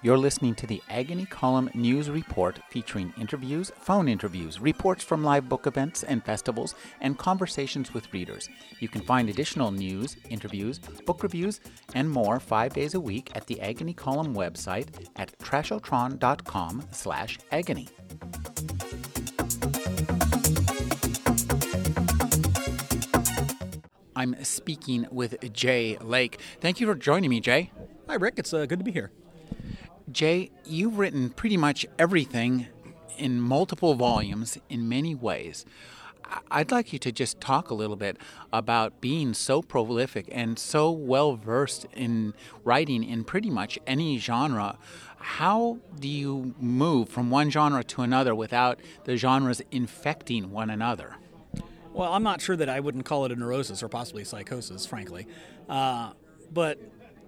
You're listening to the Agony Column News Report featuring interviews, phone interviews, reports from live book events and festivals, and conversations with readers. You can find additional news, interviews, book reviews, and more five days a week at the Agony Column website at trashotron.com slash agony. I'm speaking with Jay Lake. Thank you for joining me, Jay. Hi, Rick. It's uh, good to be here. Jay, you've written pretty much everything in multiple volumes in many ways. I'd like you to just talk a little bit about being so prolific and so well versed in writing in pretty much any genre. How do you move from one genre to another without the genres infecting one another? Well, I'm not sure that I wouldn't call it a neurosis or possibly psychosis, frankly. Uh, but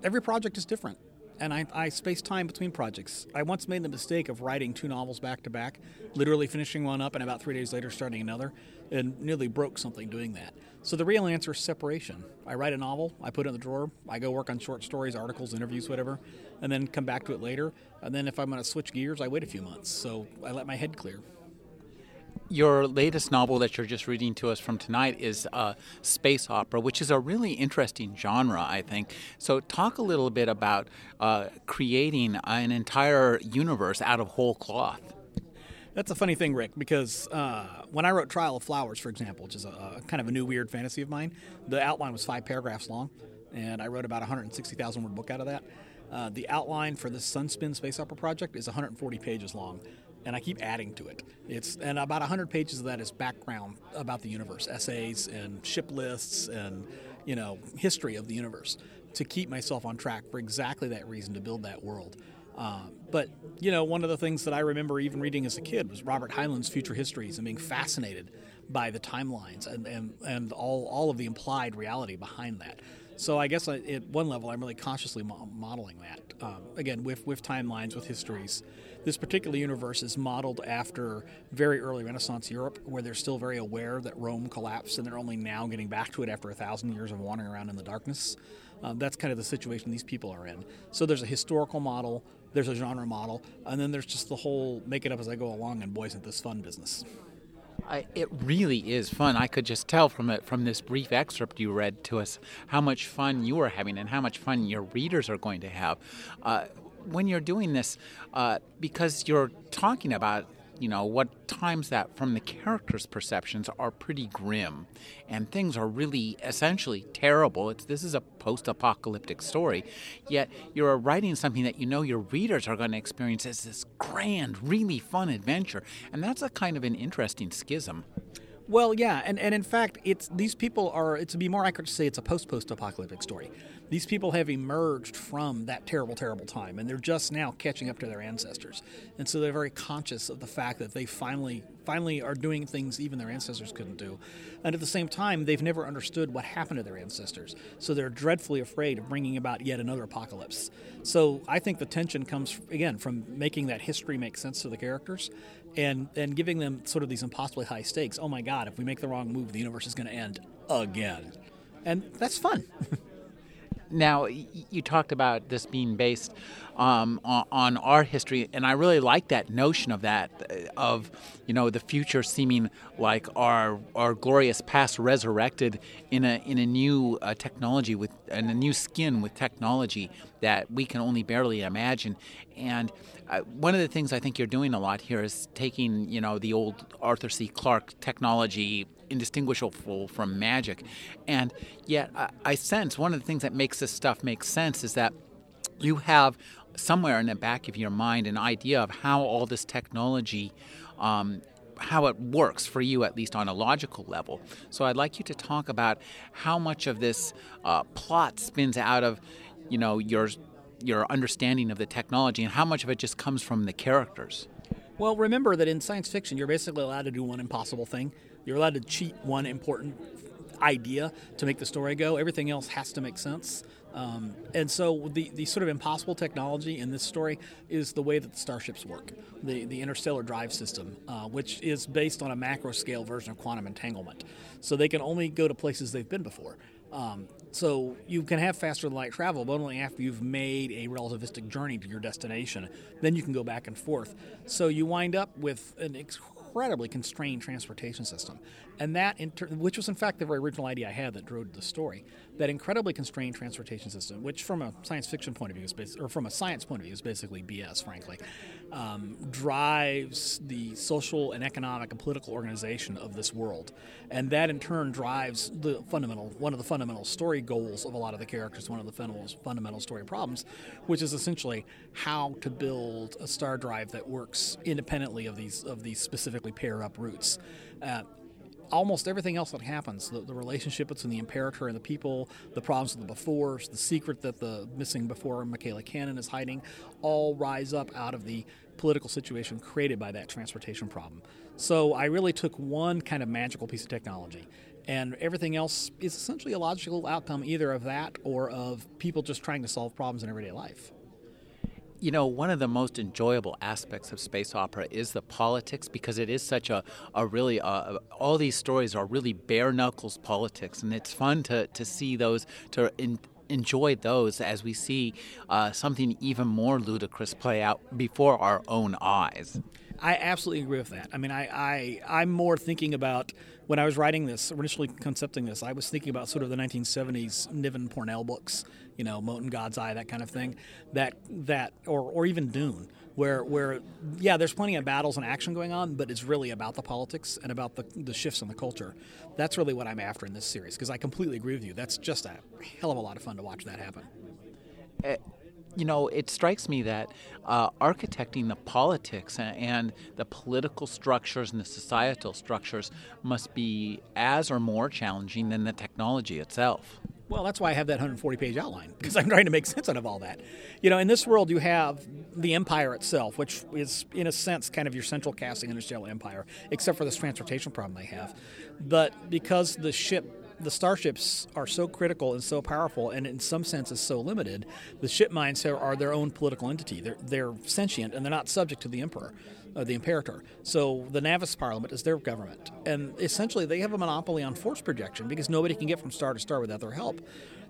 every project is different. And I, I space time between projects. I once made the mistake of writing two novels back to back, literally finishing one up and about three days later starting another, and nearly broke something doing that. So the real answer is separation. I write a novel, I put it in the drawer, I go work on short stories, articles, interviews, whatever, and then come back to it later. And then if I'm going to switch gears, I wait a few months. So I let my head clear. Your latest novel that you're just reading to us from tonight is uh, space opera, which is a really interesting genre, I think. So, talk a little bit about uh, creating an entire universe out of whole cloth. That's a funny thing, Rick, because uh, when I wrote Trial of Flowers, for example, which is a, a, kind of a new weird fantasy of mine, the outline was five paragraphs long, and I wrote about a 160,000 word book out of that. Uh, the outline for this Sunspin space opera project is 140 pages long and I keep adding to it. It's and about 100 pages of that is background about the universe, essays and ship lists and you know history of the universe to keep myself on track for exactly that reason to build that world. Uh, but you know, one of the things that I remember even reading as a kid was Robert Heinlein's Future Histories and being fascinated by the timelines and, and, and all, all of the implied reality behind that. So I guess I, at one level, I'm really consciously mo- modeling that. Um, again, with, with timelines, with histories. This particular universe is modeled after very early Renaissance Europe, where they're still very aware that Rome collapsed and they're only now getting back to it after a thousand years of wandering around in the darkness. Um, that's kind of the situation these people are in. So there's a historical model, there's a genre model, and then there's just the whole make it up as I go along and boy, isn't this fun business. I, it really is fun. I could just tell from it from this brief excerpt you read to us how much fun you are having and how much fun your readers are going to have. Uh, when you're doing this, uh, because you're talking about you know what times that from the characters' perceptions are pretty grim, and things are really essentially terrible. It's this is a post-apocalyptic story, yet you're writing something that you know your readers are going to experience as this grand, really fun adventure, and that's a kind of an interesting schism. Well, yeah, and, and in fact, it's these people are. It's to be more accurate to say it's a post post apocalyptic story. These people have emerged from that terrible, terrible time, and they're just now catching up to their ancestors. And so they're very conscious of the fact that they finally, finally are doing things even their ancestors couldn't do. And at the same time, they've never understood what happened to their ancestors. So they're dreadfully afraid of bringing about yet another apocalypse. So I think the tension comes again from making that history make sense to the characters, and and giving them sort of these impossibly high stakes. Oh my God! If we make the wrong move, the universe is going to end again, and that's fun. now you talked about this being based um, on, on, our history and i really like that notion of that uh, of you know the future seeming like our our glorious past resurrected in a in a new uh, technology with in a new skin with technology that we can only barely imagine. And uh, one of the things i think you're doing a lot here is taking you know the old arthur c. Clarke technology indistinguishable from magic. And yet, I, I sense one of the things that makes this stuff make sense is that you have somewhere in the back of your mind an idea of how all this technology um, how it works for you, at least on a logical level. So I'd like you to talk about how much of this uh, plot spins out of, you know, your your understanding of the technology, and how much of it just comes from the characters. Well, remember that in science fiction, you're basically allowed to do one impossible thing. You're allowed to cheat one important idea to make the story go. Everything else has to make sense. Um, and so the, the sort of impossible technology in this story is the way that the starships work, the, the interstellar drive system, uh, which is based on a macro scale version of quantum entanglement. So they can only go to places they've been before. Um, so you can have faster than light travel, but only after you've made a relativistic journey to your destination. Then you can go back and forth. So you wind up with an incredibly constrained transportation system. And that, inter- which was in fact the very original idea I had that drove the story, that incredibly constrained transportation system, which from a science fiction point of view, is bas- or from a science point of view, is basically BS, frankly, um, drives the social and economic and political organization of this world. And that in turn drives the fundamental, one of the fundamental story goals of a lot of the characters, one of the fundamental, fundamental story problems, which is essentially how to build a star drive that works independently of these, of these pair up roots. Uh, almost everything else that happens the, the, relationship between the imperator and the people the problems of the befores the secret that the missing before michaela cannon is hiding all rise up out of the political situation created by that transportation problem so i really took one kind of magical piece of technology and everything else is essentially a logical outcome either of that or of people just trying to solve problems in everyday life you know, one of the most enjoyable aspects of space opera is the politics because it is such a, a really, uh, all these stories are really bare knuckles politics, and it's fun to, to see those, to in, enjoy those as we see uh, something even more ludicrous play out before our own eyes. I absolutely agree with that. I mean, I, I I'm more thinking about when I was writing this, initially concepting this, I was thinking about sort of the 1970s Niven Pournelle books, you know, Mote in God's Eye, that kind of thing. That that or or even Dune, where where yeah, there's plenty of battles and action going on, but it's really about the politics and about the the shifts in the culture. That's really what I'm after in this series because I completely agree with you. That's just a hell of a lot of fun to watch that happen. Uh, you know, it strikes me that uh, architecting the politics and, the political structures and the societal structures must be as or more challenging than the technology itself. Well, that's why I have that 140 page outline, because I'm trying to make sense out of all that. You know, in this world, you have the empire itself, which is, in a sense, kind of your central casting industrial empire, except for this transportation problem they have. But because the ship the starships are so critical and so powerful, and in some senses so limited. The ship minds are, are their own political entity. They're, they're sentient and they're not subject to the emperor, uh, the imperator. So the Navis Parliament is their government, and essentially they have a monopoly on force projection because nobody can get from star to star without their help.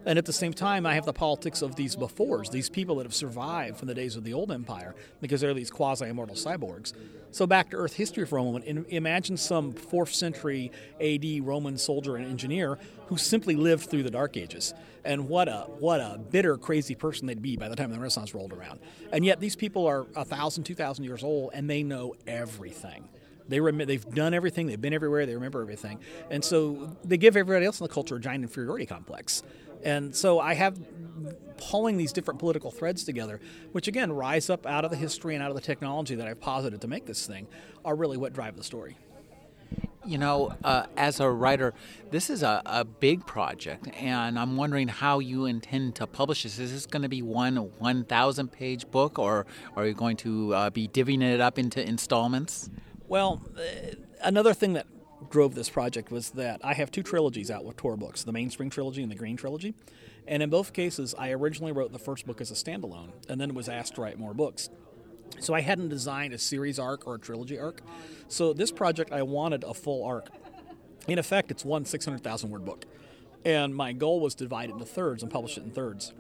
And at the same time, I have the politics of these befores, these people that have survived from the days of the old empire, because they're these quasi immortal cyborgs. So, back to Earth history for a moment. Imagine some 4th century AD Roman soldier and engineer who simply lived through the Dark Ages. And what a, what a bitter, crazy person they'd be by the time the Renaissance rolled around. And yet, these people are 1,000, 2,000 years old, and they know everything. They rem- they've done everything, they've been everywhere, they remember everything. And so they give everybody else in the culture a giant inferiority complex. And so I have pulling these different political threads together, which again rise up out of the history and out of the technology that I've posited to make this thing, are really what drive the story. You know, uh, as a writer, this is a, a big project, and I'm wondering how you intend to publish this. Is this going to be one 1,000 page book, or are you going to uh, be divvying it up into installments? Well, uh, another thing that drove this project was that I have two trilogies out with Tor books the Mainspring trilogy and the Green trilogy. And in both cases, I originally wrote the first book as a standalone and then was asked to write more books. So I hadn't designed a series arc or a trilogy arc. So this project, I wanted a full arc. In effect, it's one 600,000 word book. And my goal was to divide it into thirds and publish it in thirds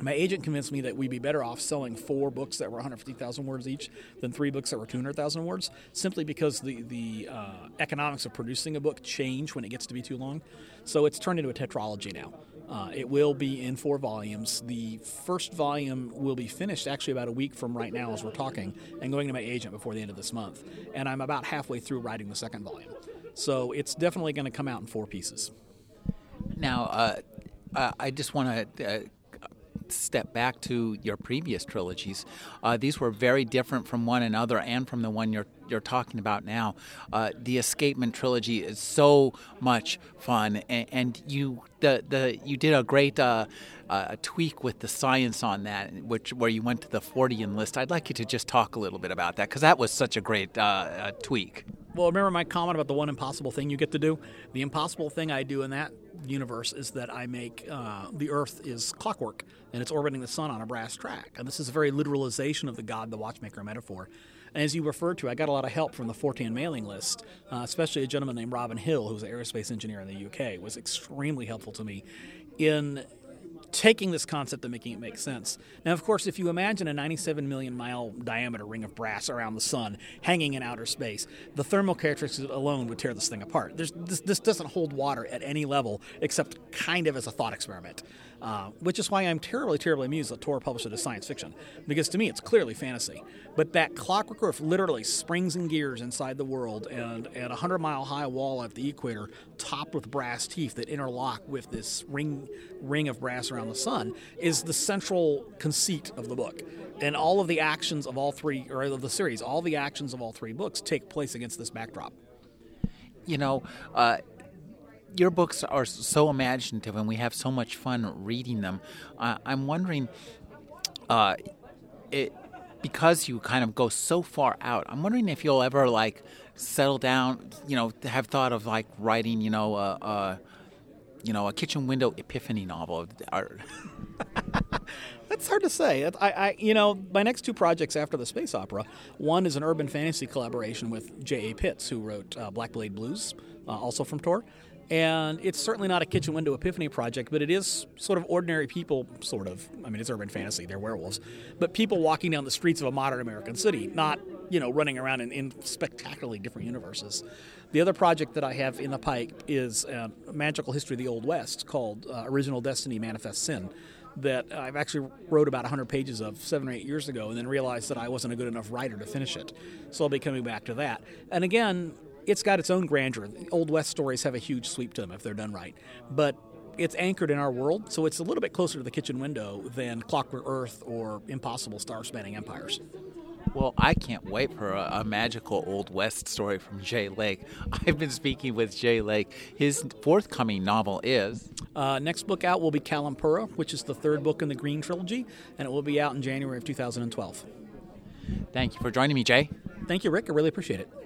my agent convinced me that we'd be better off selling four books that were 150,000 words each than three books that were 200,000 words, simply because the the uh, economics of producing a book change when it gets to be too long. So it's turned into a tetralogy now. Uh, it will be in four volumes. The first volume will be finished actually about a week from right now as we're talking, and going to my agent before the end of this month. And I'm about halfway through writing the second volume. So it's definitely going to come out in four pieces. Now, uh, I just want to uh, step back to your previous trilogies, uh, these were very different from one another and from the one you're you're talking about now. Uh, the Escapement trilogy is so much fun, and, and you the the you did a great. Uh, uh, tweak with the science on that, which where you went to the Fortean list. I'd like you to just talk a little bit about that because that was such a great uh, uh, tweak. Well, remember my comment about the one impossible thing you get to do? The impossible thing I do in that universe is that I make uh, the Earth is clockwork and it's orbiting the sun on a brass track. And this is a very literalization of the God, the watchmaker metaphor. And as you referred to, I got a lot of help from the Fortean mailing list, uh, especially a gentleman named Robin Hill, who's an aerospace engineer in the UK, was extremely helpful to me in taking this concept and making it make sense. Now, of course, if you imagine a 97 million mile diameter ring of brass around the sun hanging in outer space, the thermal characteristics alone would tear this thing apart. This, this, doesn't hold water at any level except kind of as a thought experiment. Uh, which is why I'm terribly, terribly amused that Tor published it as science fiction, because to me it's clearly fantasy. But that clockwork roof literally springs and gears inside the world, and at a 100 mile high wall at the equator, topped with brass teeth that interlock with this ring, ring of brass around the sun, is the central conceit of the book. And all of the actions of all three, or of the series, all the actions of all three books take place against this backdrop. You know, uh, your books are so imaginative and we have so much fun reading them. Uh, I'm wondering, uh, it, because you kind of go so far out, I'm wondering if you'll ever like settle down, you know, have thought of like writing, you know, a, a you know, a kitchen window epiphany novel. That's hard to say. I, I, you know, my next two projects after the space opera, one is an urban fantasy collaboration with J.A. Pitts, who wrote uh, Black Blade Blues, uh, also from Tor, and it's certainly not a kitchen window epiphany project, but it is sort of ordinary people, sort of. I mean, it's urban fantasy, they're werewolves, but people walking down the streets of a modern American city, not, you know, running around in, in spectacularly different universes. The other project that I have in the pipe is a magical history of the Old West called uh, Original Destiny Manifest Sin that I've actually wrote about 100 pages of seven or eight years ago and then realized that I wasn't a good enough writer to finish it. So I'll be coming back to that. And again, it's got its own grandeur. Old West stories have a huge sweep to them if they're done right. But it's anchored in our world, so it's a little bit closer to the kitchen window than Clockwork Earth or Impossible Star Spanning Empires. Well, I can't wait for a, a, magical Old West story from Jay Lake. I've been speaking with Jay Lake. His forthcoming novel is. Uh, next book out will be Kalimpura, which is the third book in the Green Trilogy, and it will be out in January of 2012. Thank you for joining me, Jay. Thank you, Rick. I really appreciate it.